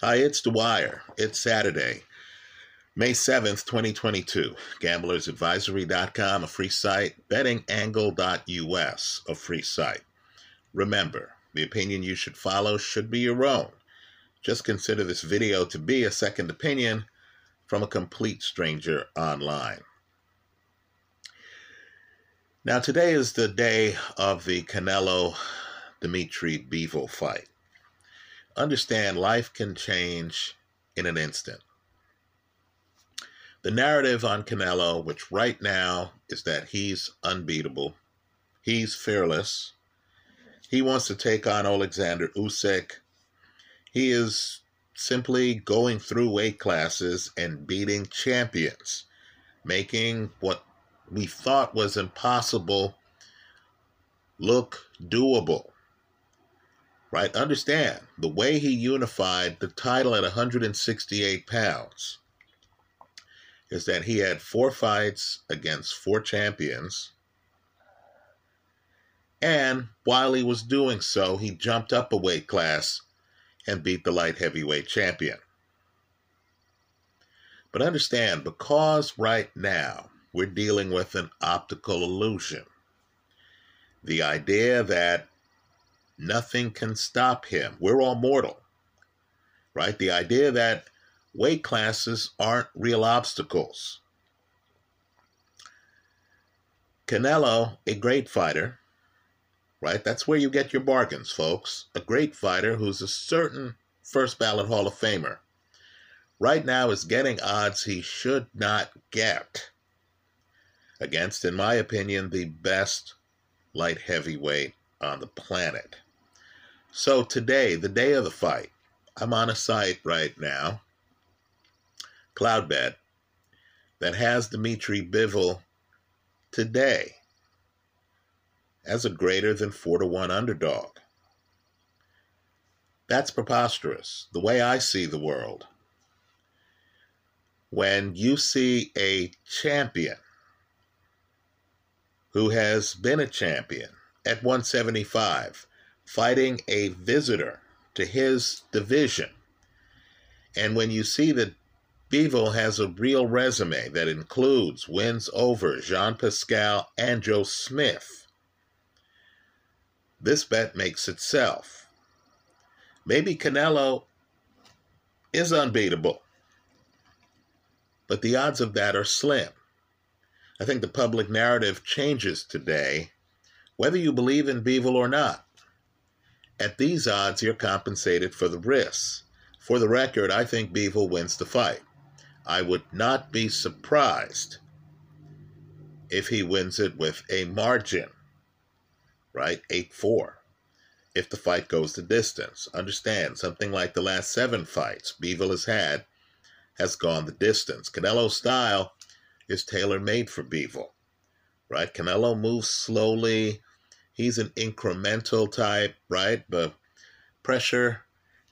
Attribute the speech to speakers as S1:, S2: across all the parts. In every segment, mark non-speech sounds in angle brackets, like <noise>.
S1: Hi, it's Dwyer. It's Saturday, May 7th, 2022. GamblersAdvisory.com, a free site. BettingAngle.us, a free site. Remember, the opinion you should follow should be your own. Just consider this video to be a second opinion from a complete stranger online. Now, today is the day of the Canelo Dimitri Bivol fight. Understand life can change in an instant. The narrative on Canelo, which right now is that he's unbeatable, he's fearless, he wants to take on Alexander Usyk. He is simply going through weight classes and beating champions, making what we thought was impossible look doable. Right? Understand the way he unified the title at 168 pounds is that he had four fights against four champions. And while he was doing so, he jumped up a weight class and beat the light heavyweight champion. But understand, because right now we're dealing with an optical illusion, the idea that nothing can stop him, we're all mortal, right? The idea that weight classes aren't real obstacles. Canelo, a great fighter, right? That's where you get your bargains, folks. A great fighter who's a certain first ballot Hall of Famer. Right now is getting odds he should not get against, in my opinion, the best light heavyweight on the planet. So today, the day of the fight, I'm on a site right now, Cloudbet, that has Dimitri Bivol today as a greater than 4 to 1 underdog. That's preposterous, the way I see the world. When you see a champion who has been a champion at 175 fighting a visitor to his division, and when you see that Bivol has a real resume that includes wins over Jean Pascal and Joe Smith, this bet makes itself. Maybe Canelo is unbeatable, but the odds of that are slim. I think the public narrative changes today, whether you believe in Bivol or not. At these odds, you're compensated for the risks. For the record, I think Bivol wins the fight. I would not be surprised if he wins it with a margin right? 8 4. If the fight goes the distance. Understand, something like the last seven fights Bivol has had has gone the distance. Canelo's style is tailor made for Bivol, right? Canelo moves slowly. He's an incremental type, right? But pressure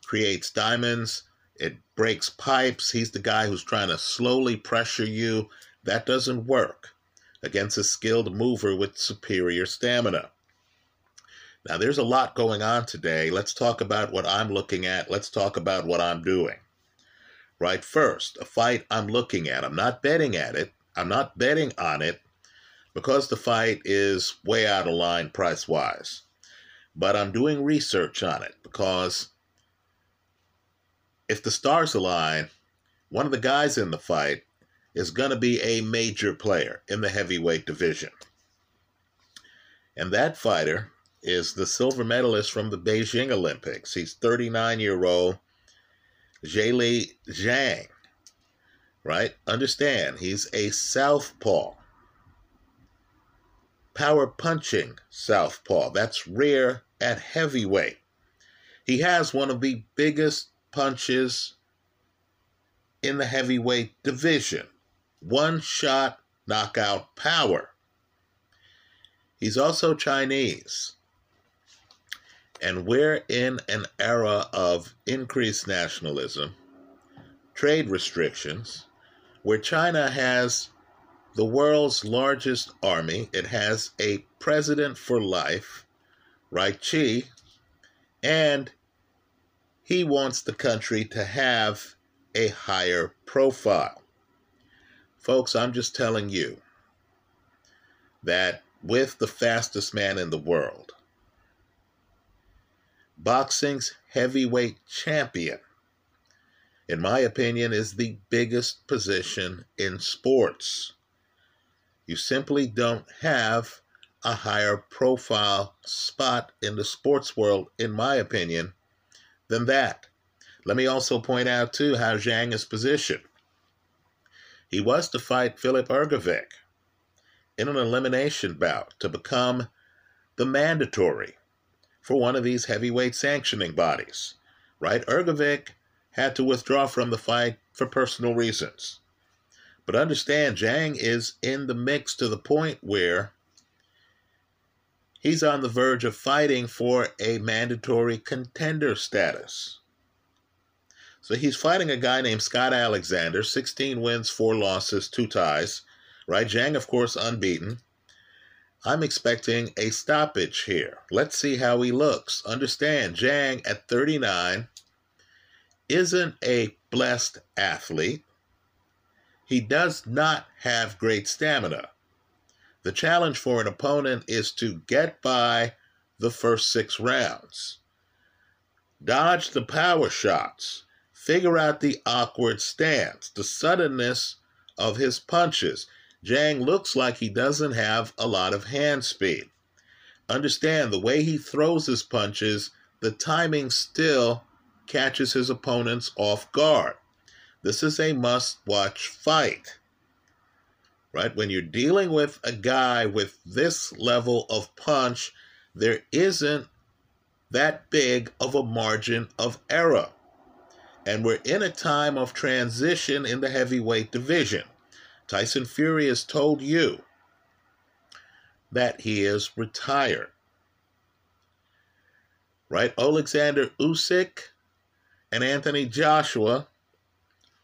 S1: creates diamonds, it breaks pipes. He's the guy who's trying to slowly pressure you. That doesn't work against a skilled mover with superior stamina. Now, there's a lot going on today. Let's talk about what I'm looking at. Let's talk about what I'm doing. Right first, a fight I'm looking at. I'm not betting at it. I'm not betting on it because the fight is way out of line price wise. But I'm doing research on it because if the stars align, one of the guys in the fight is going to be a major player in the heavyweight division. And that fighter is the silver medalist from the Beijing Olympics. He's 39 year old Zhilei Zhang, right? Understand, he's a southpaw, power punching southpaw. That's rare at heavyweight. He has one of the biggest punches in the heavyweight division. One shot knockout power. He's also Chinese. And we're in an era of increased nationalism, trade restrictions, where China has the world's largest army. It has a president for life, right? Xi, and he wants the country to have a higher profile. Folks, I'm just telling you that with the fastest man in the world, boxing's heavyweight champion, in my opinion, is the biggest position in sports. You simply don't have a higher profile spot in the sports world, in my opinion, than that. Let me also point out, too, how Zhang is positioned. He was to fight Filip Hrgovic in an elimination bout to become the mandatory for one of these heavyweight sanctioning bodies. Right? Hrgovic had to withdraw from the fight for personal reasons. But understand, Zhang is in the mix to the point where he's on the verge of fighting for a mandatory contender status. So he's fighting a guy named Scott Alexander, 16 wins, 4 losses, 2 ties. Right? Zhang, of course, unbeaten. I'm expecting a stoppage here. Let's see how he looks. Understand, Zhang at 39 isn't a blessed athlete. He does not have great stamina. The challenge for an opponent is to get by the first six rounds, dodge the power shots, figure out the awkward stance, the suddenness of his punches. Zhang looks like he doesn't have a lot of hand speed. Understand the way he throws his punches, the timing still catches his opponents off guard. This is a must watch fight right? When you're dealing with a guy with this level of punch, there isn't that big of a margin of error. And we're in a time of transition in the heavyweight division. Tyson Fury has told you that he is retired. Right? Alexander Usyk and Anthony Joshua,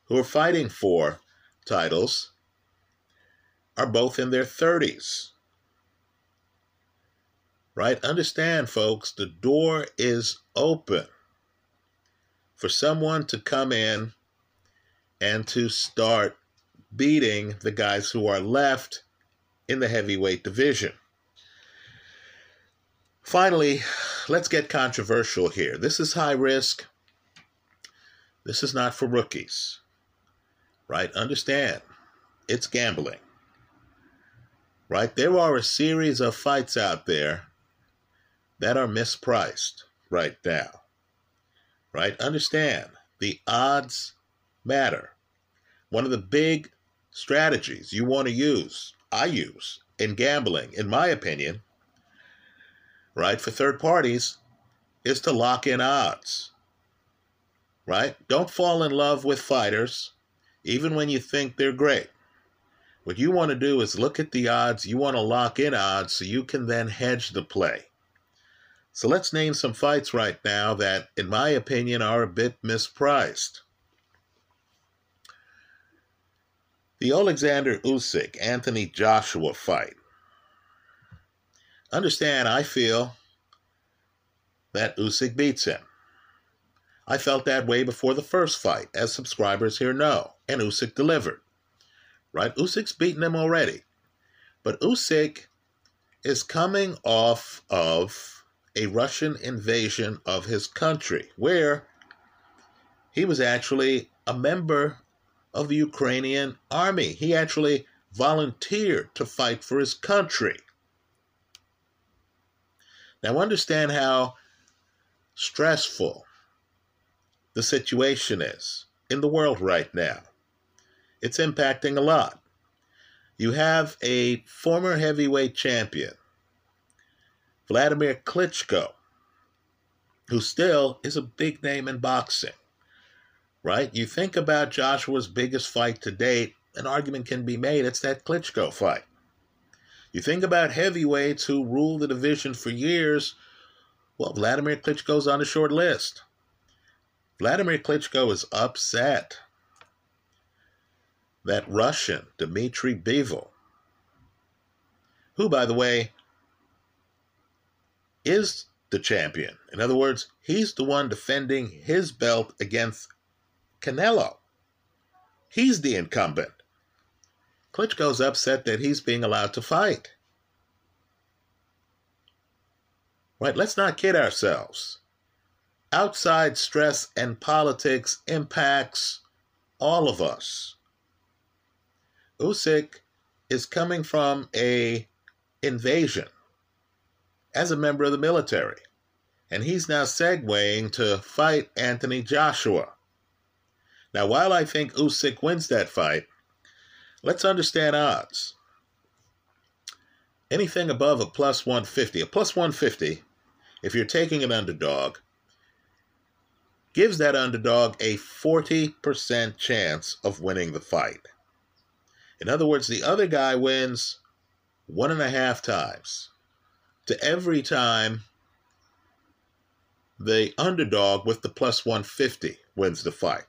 S1: who are fighting for titles, are both in their 30s. Right? Understand, folks, the door is open for someone to come in and to start beating the guys who are left in the heavyweight division. Finally, let's get controversial here. This is high risk. This is not for rookies. Right? Understand, it's gambling right? There are a series of fights out there that are mispriced right now, right? Understand the odds matter. One of the big strategies you want to use, I use in gambling, in my opinion, right, for third parties, is to lock in odds, right? Don't fall in love with fighters, even when you think they're great. What you want to do is look at the odds. You want to lock in odds so you can then hedge the play. So let's name some fights right now that, in my opinion, are a bit mispriced. The Alexander Usyk Anthony Joshua fight. Understand, I feel that Usyk beats him. I felt that way before the first fight, as subscribers here know, and Usyk delivered right? Usyk's beaten him already. But Usyk is coming off of a Russian invasion of his country, where he was actually a member of the Ukrainian army. He actually volunteered to fight for his country. Now, understand how stressful the situation is in the world right now it's impacting a lot. You have a former heavyweight champion, Vladimir Klitschko, who still is a big name in boxing, right? You think about Joshua's biggest fight to date, an argument can be made it's that Klitschko fight. You think about heavyweights who ruled the division for years, well, Vladimir Klitschko's on the short list. Vladimir Klitschko is upset that Russian, Dmitry Bivol, who, by the way, is the champion. In other words, he's the one defending his belt against Canelo. He's the incumbent. Klitschko's upset that he's being allowed to fight. Right? Let's not kid ourselves. Outside stress and politics impacts all of us. Usyk is coming from a invasion as a member of the military, and he's now segueing to fight Anthony Joshua. Now, while I think Usyk wins that fight, let's understand odds. Anything above a plus 150, a plus 150, if you're taking an underdog, gives that underdog a 40% chance of winning the fight. In other words, the other guy wins one and a half times to every time the underdog with the plus 150 wins the fight.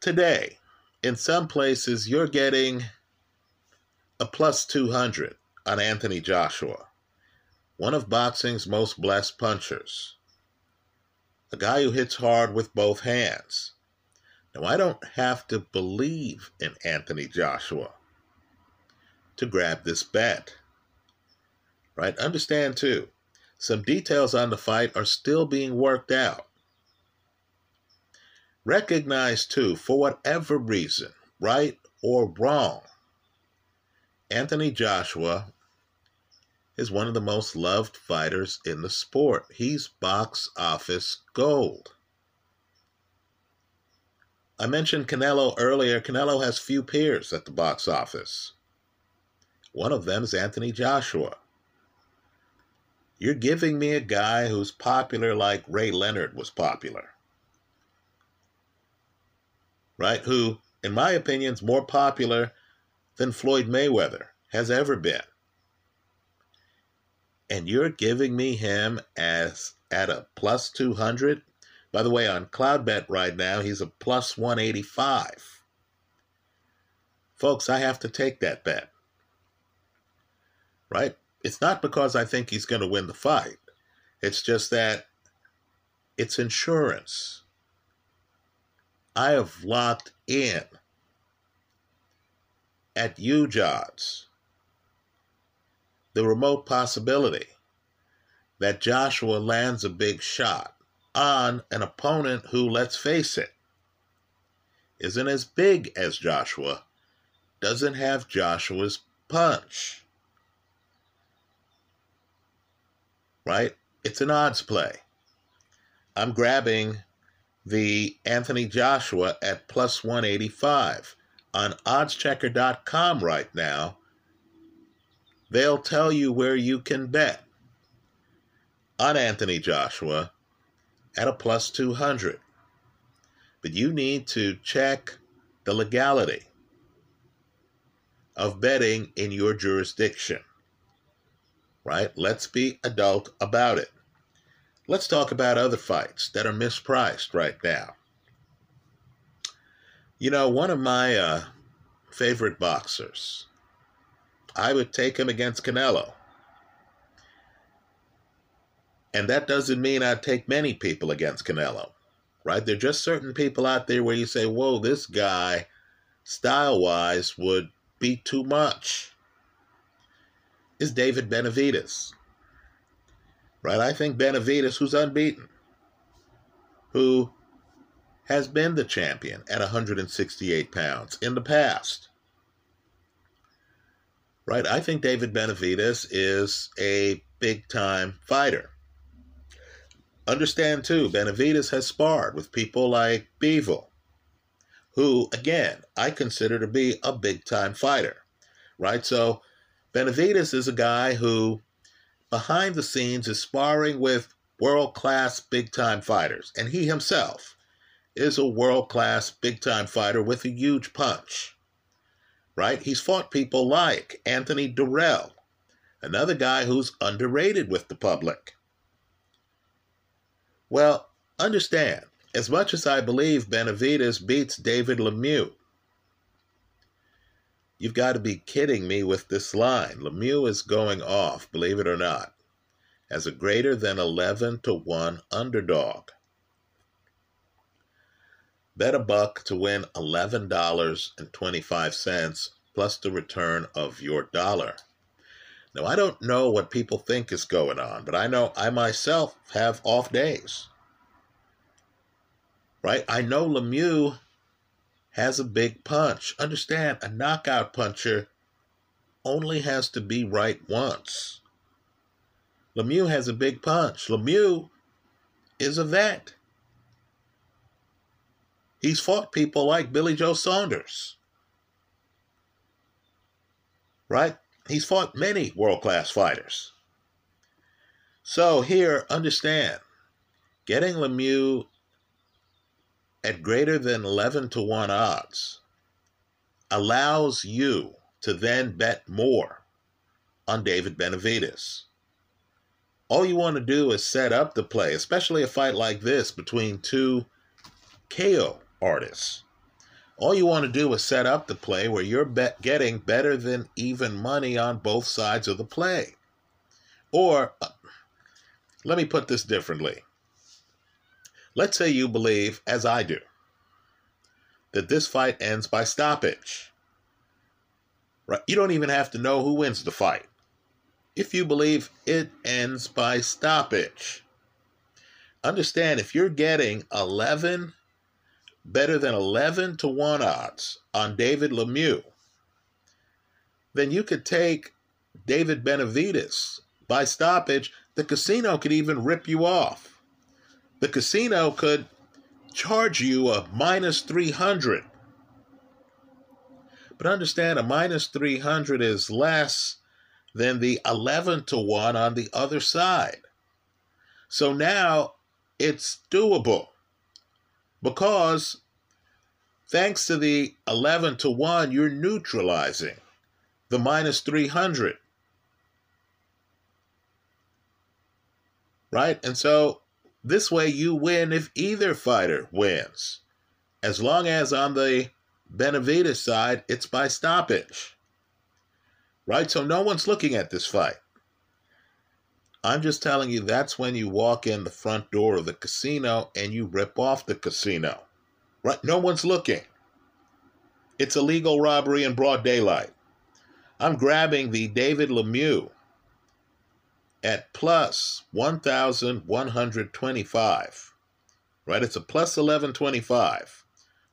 S1: Today, in some places, you're getting a plus 200 on Anthony Joshua, one of boxing's most blessed punchers, a guy who hits hard with both hands. Now, I don't have to believe in Anthony Joshua to grab this bet. Right? Understand, too, some details on the fight are still being worked out. Recognize, too, for whatever reason, right or wrong, Anthony Joshua is one of the most loved fighters in the sport. He's box office gold. I mentioned Canelo earlier. Canelo has few peers at the box office. One of them is Anthony Joshua. You're giving me a guy who's popular like Ray Leonard was popular right? Who, in my opinion, is more popular than Floyd Mayweather has ever been. And you're giving me him as at a plus 200. By the way, on Cloudbet right now, he's a plus 185. Folks, I have to take that bet. Right? It's not because I think he's going to win the fight. It's just that it's insurance. I have locked in at huge odds the remote possibility that Joshua lands a big shot on an opponent who, let's face it, isn't as big as Joshua, doesn't have Joshua's punch. Right? It's an odds play. I'm grabbing the Anthony Joshua at plus 185 on oddschecker.com right now. They'll tell you where you can bet on Anthony Joshua at a plus 200. But you need to check the legality of betting in your jurisdiction. Right? Let's be adult about it. Let's talk about other fights that are mispriced right now. You know, one of my uh, favorite boxers, I would take him against Canelo. And that doesn't mean I'd take many people against Canelo, right? There are just certain people out there where you say, whoa, this guy, style wise, would be too much. Is David Benavidez right? I think Benavidez, who's unbeaten, who has been the champion at 168 pounds in the past, right? I think David Benavidez is a big time fighter. Understand too, Benavidez has sparred with people like Bivol, who, again, I consider to be a big time fighter, right? So Benavidez is a guy who behind the scenes is sparring with world class big time fighters, and he himself is a world class big time fighter with a huge punch. Right? He's fought people like Anthony Dirrell, another guy who's underrated with the public. Well, understand, as much as I believe Benavidez beats David Lemieux, You've got to be kidding me with this line. Lemieux is going off, believe it or not. as a greater than 11 to 1 underdog. Bet a buck to win $11.25 plus the return of your dollar. Now, I don't know what people think is going on, but I know I myself have off days. Right? I know Lemieux has a big punch. Understand, a knockout puncher only has to be right once. Lemieux has a big punch. Lemieux is a vet. He's fought people like Billy Joe Saunders. Right? He's fought many world class fighters. So here, understand getting Lemieux at greater than 11 to 1 odds allows you to then bet more on David Benavidez. All you want to do is set up the play, especially a fight like this between two KO artists. All you want to do is set up the play where you're bet- getting better than even money on both sides of the play. Or, uh, let me put this differently. Let's say you believe, as I do, that this fight ends by stoppage. Right? You don't even have to know who wins the fight. If you believe it ends by stoppage. Understand if you're getting 11 better than 11 to 1 odds on David Lemieux, then you could take David Benavidez. by stoppage. The casino could even rip you off. The casino could charge you a minus 300. But understand a minus 300 is less than the 11 to 1 on the other side. So now it's doable because thanks to the 11 to 1, you're neutralizing the minus 300. Right? And so this way you win if either fighter wins. As long as on the Benavidez side, it's by stoppage. Right? So no one's looking at this fight. I'm just telling you that's when you walk in the front door of the casino and you rip off the casino. Right? No one's looking. It's illegal robbery in broad daylight. I'm grabbing the David Lemieux at plus 1,125. Right? It's a plus 1125.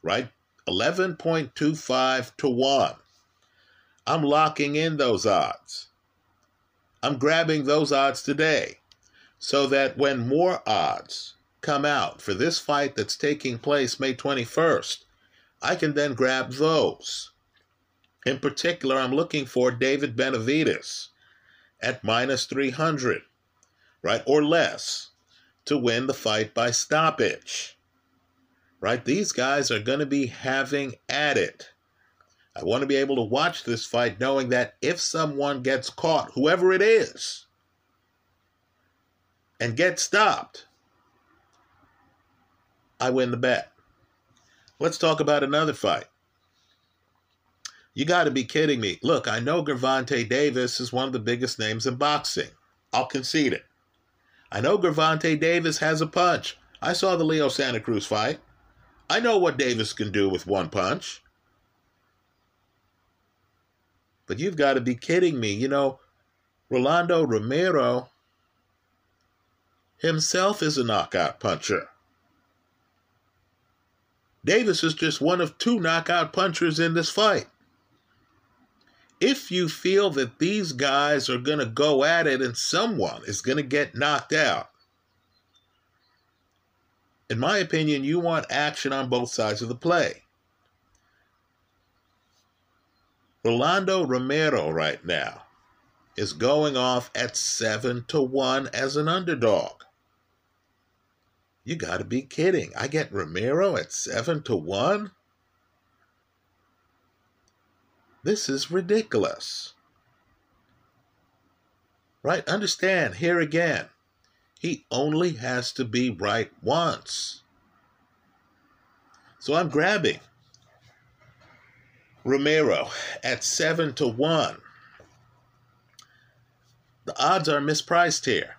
S1: Right? 11.25 to 1. I'm locking in those odds. I'm grabbing those odds today so that when more odds come out for this fight that's taking place May 21st, I can then grab those. In particular, I'm looking for David Benavidez at minus 300, right, or less to win the fight by stoppage. Right? These guys are going to be having at it. I want to be able to watch this fight knowing that if someone gets caught, whoever it is, and gets stopped, I win the bet. Let's talk about another fight. You got to be kidding me. Look, I know Gervonta Davis is one of the biggest names in boxing. I'll concede it. I know Gervonta Davis has a punch. I saw the Leo Santa Cruz fight. I know what Davis can do with one punch. But you've got to be kidding me. You know, Rolando Romero himself is a knockout puncher. Davis is just one of two knockout punchers in this fight. If you feel that these guys are going to go at it and someone is going to get knocked out, in my opinion, you want action on both sides of the play. Rolando Romero right now is going off at 7 to 1 as an underdog. You got to be kidding. I get Romero at 7 to 1? This is ridiculous. Right? Understand, here again, he only has to be right once. So I'm grabbing Romero at 7 to 1. The odds are mispriced here.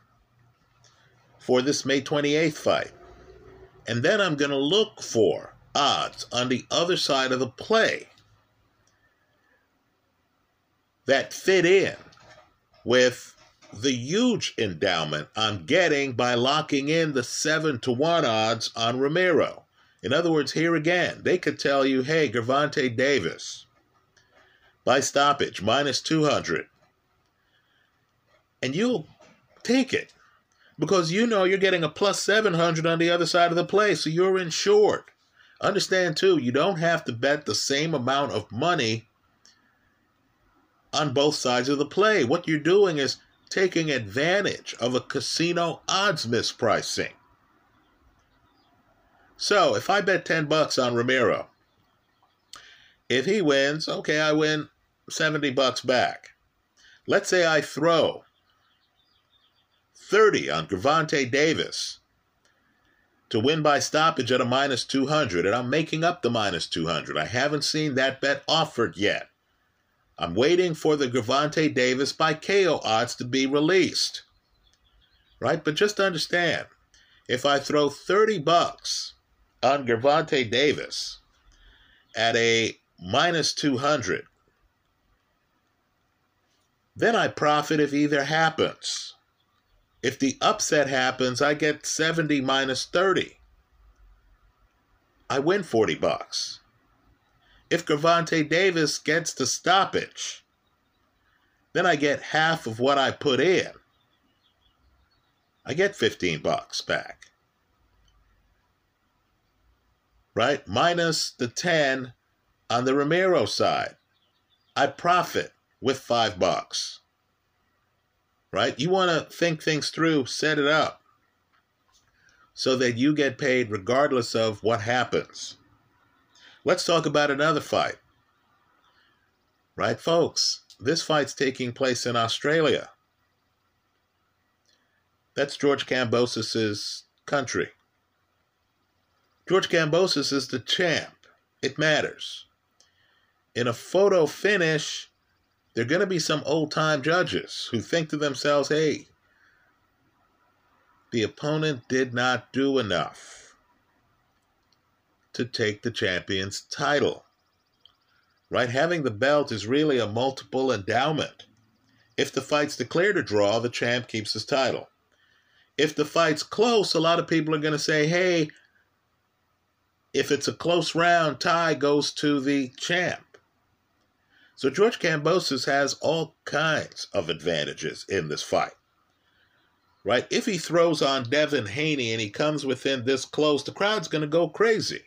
S1: for this May 28th fight. And then I'm going to look for odds on the other side of the play that fit in with the huge endowment I'm getting by locking in the 7 to 1 odds on Romero. In other words, here again, they could tell you, hey, Gervonta Davis, by stoppage, minus 200. And you'll take it because you know you're getting a plus 700 on the other side of the play, so you're insured. Understand, too, you don't have to bet the same amount of money on both sides of the play. What you're doing is taking advantage of a casino odds mispricing. So if I bet 10 bucks on Romero, if he wins, okay, I win 70 bucks back. Let's say I throw 30 on Gervonta Davis to win by stoppage at a minus 200, and I'm making up the minus 200. I haven't seen that bet offered yet. I'm waiting for the Gervonta Davis by KO odds to be released. Right? But just understand, if I throw 30 bucks on Gervonta Davis at a minus 200, then I profit if either happens. If the upset happens, I get 70 minus 30. I win 40 bucks if Gervonta Davis gets to stoppage, then I get half of what I put in. I get 15 bucks back. Right? Minus the 10 on the Romero side. I profit with 5 bucks. Right? You want to think things through, set it up so that you get paid regardless of what happens. Let's talk about another fight. Right, folks? This fight's taking place in Australia. That's George Kambosos' country. George Kambosos is the champ. It matters. In a photo finish, there are going to be some old time judges who think to themselves, hey, the opponent did not do enough to take the champion's title. Right? Having the belt is really a multiple endowment. If the fight's declared a draw, the champ keeps his title. If the fight's close, a lot of people are going to say, hey, if it's a close round, tie goes to the champ. So George Kambosos has all kinds of advantages in this fight. Right? If he throws on Devin Haney and he comes within this close, the crowd's going to go crazy.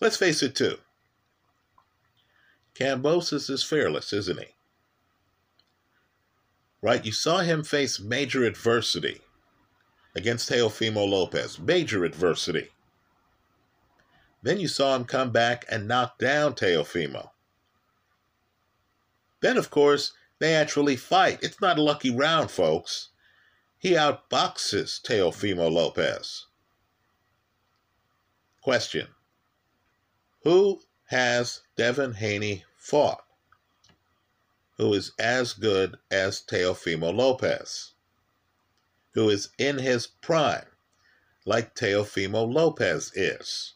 S1: Let's face it, too. Kambosos is fearless, isn't he? Right? You saw him face major adversity against Teofimo Lopez. Major adversity. Then you saw him come back and knock down Teofimo. Then, of course, they actually fight. It's not a lucky round, folks. He outboxes Teofimo Lopez. Question who has Devin Haney fought? Who is as good as Teofimo Lopez? Who is in his prime, like Teofimo Lopez is?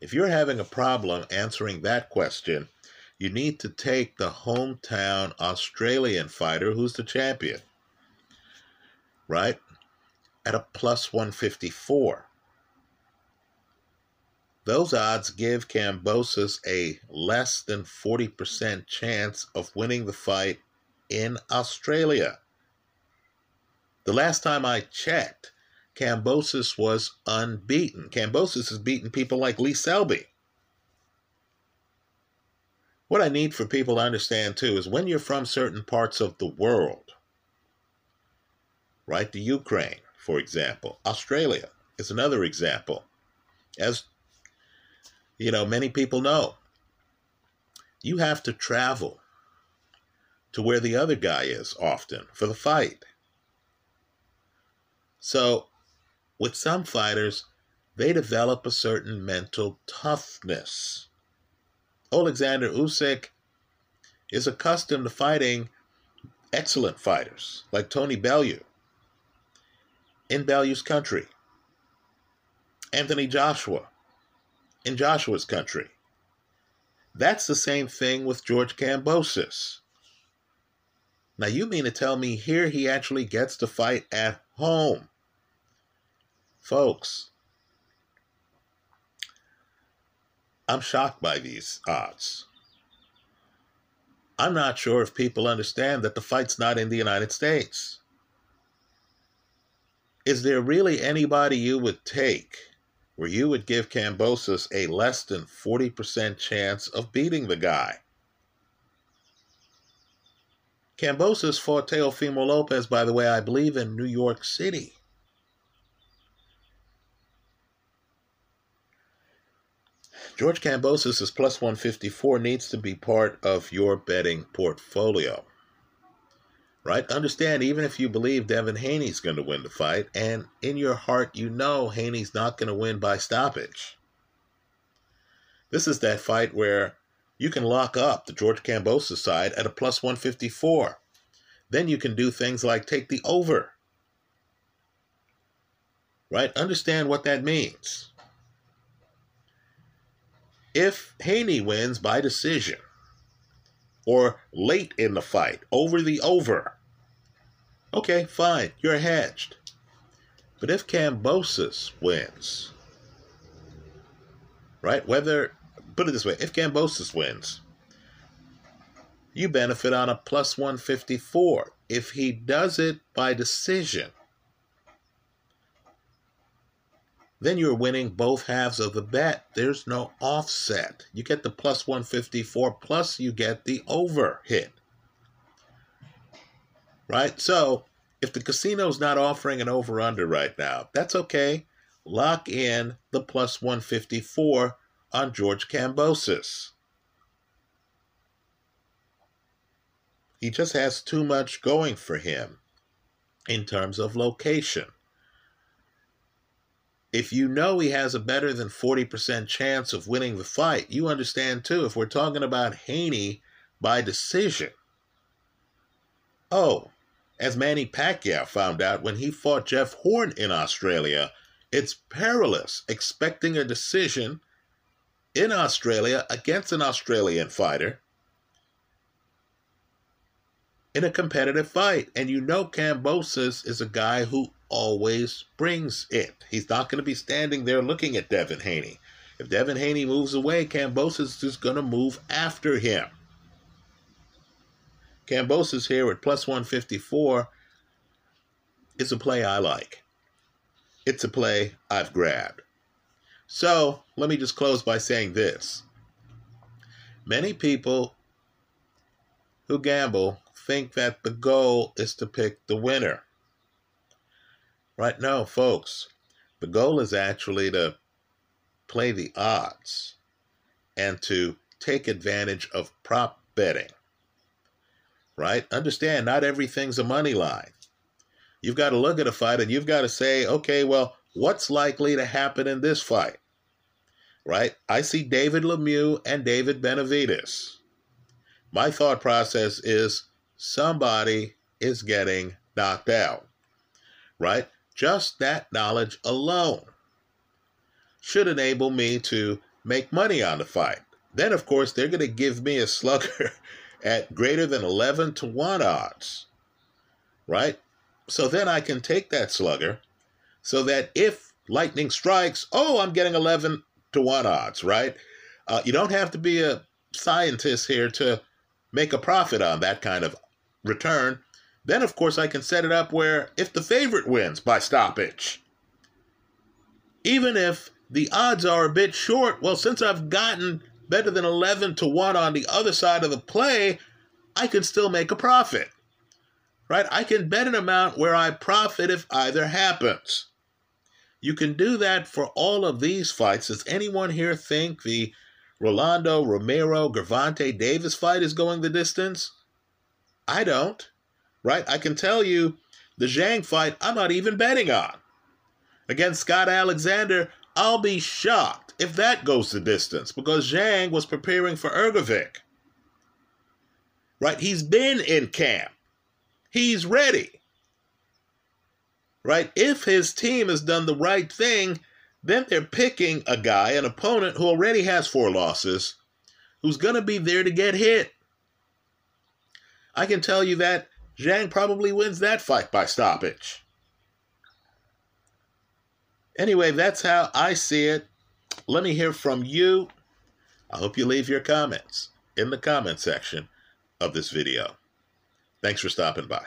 S1: If you're having a problem answering that question, you need to take the hometown Australian fighter who's the champion, right? At a plus 154. Those odds give Kambosos a less than 40% chance of winning the fight in Australia. The last time I checked, Kambosos was unbeaten. Kambosos has beaten people like Lee Selby. What I need for people to understand too is when you're from certain parts of the world, right? The Ukraine, for example, Australia is another example. As you know, many people know. You have to travel to where the other guy is often for the fight. So, with some fighters, they develop a certain mental toughness. Alexander Usyk is accustomed to fighting excellent fighters like Tony Bellew in Bellew's country, Anthony Joshua in Joshua's country. That's the same thing with George Kambosos. Now, you mean to tell me here he actually gets to fight at home? Folks, I'm shocked by these odds. I'm not sure if people understand that the fight's not in the United States. Is there really anybody you would take where you would give Kambosos a less than 40% chance of beating the guy? Kambosos fought Teofimo Lopez, by the way, I believe in New York City. George Kambosos' plus 154 needs to be part of your betting portfolio. Right? Understand, even if you believe Devin Haney's going to win the fight, and in your heart you know Haney's not going to win by stoppage. This is that fight where you can lock up the George Kambosos side at a plus 154. Then you can do things like take the over. Right? Understand what that means. If Haney wins by decision or late in the fight, over the over, okay, fine, you're hedged. But if Kambosos wins, right, whether put it this way if Kambosos wins, you benefit on a plus 154. If he does it by decision, then you're winning both halves of the bet. There's no offset. You get the plus 154, plus you get the over hit. Right? So, if the casino's not offering an over under right now, that's okay. Lock in the plus 154 on George Kambosos. He just has too much going for him in terms of location. If you know he has a better than 40% chance of winning the fight, you understand too, if we're talking about Haney by decision. Oh, as Manny Pacquiao found out when he fought Jeff Horn in Australia, it's perilous expecting a decision in Australia against an Australian fighter in a competitive fight. And you know Kambosos is a guy who always brings it. He's not going to be standing there looking at Devin Haney. If Devin Haney moves away, Kambosos is just going to move after him. Kambosos here at plus 154 is a play I like. It's a play I've grabbed. So let me just close by saying this. Many people who gamble think that the goal is to pick the winner. Right now, folks, the goal is actually to play the odds and to take advantage of prop betting. Right? Understand, not everything's a money line. You've got to look at a fight and you've got to say, okay, well, what's likely to happen in this fight? Right? I see David Lemieux and David Benavidez. My thought process is somebody is getting knocked out. Right? Just that knowledge alone should enable me to make money on the fight. Then, of course, they're going to give me a slugger <laughs> at greater than 11 to 1 odds. Right? So then I can take that slugger so that if lightning strikes, oh, I'm getting 11 to 1 odds, right? Uh, you don't have to be a scientist here to make a profit on that kind of return. Then, of course, I can set it up where if the favorite wins by stoppage, even if the odds are a bit short, well, since I've gotten better than 11 to 1 on the other side of the play, I can still make a profit. Right? I can bet an amount where I profit if either happens. You can do that for all of these fights. Does anyone here think the Rolando Romero Gervonta Davis fight is going the distance? I don't. Right? I can tell you the Zhang fight, I'm not even betting on. Against Scott Alexander, I'll be shocked if that goes the distance because Zhang was preparing for Hrgovic. Right? He's been in camp. he's ready. Right? If his team has done the right thing, then they're picking a guy, an opponent who already has four losses, who's going to be there to get hit. I can tell you that Zhang probably wins that fight by stoppage. Anyway, that's how I see it. Let me hear from you. I hope you leave your comments in the comment section of this video. Thanks for stopping by.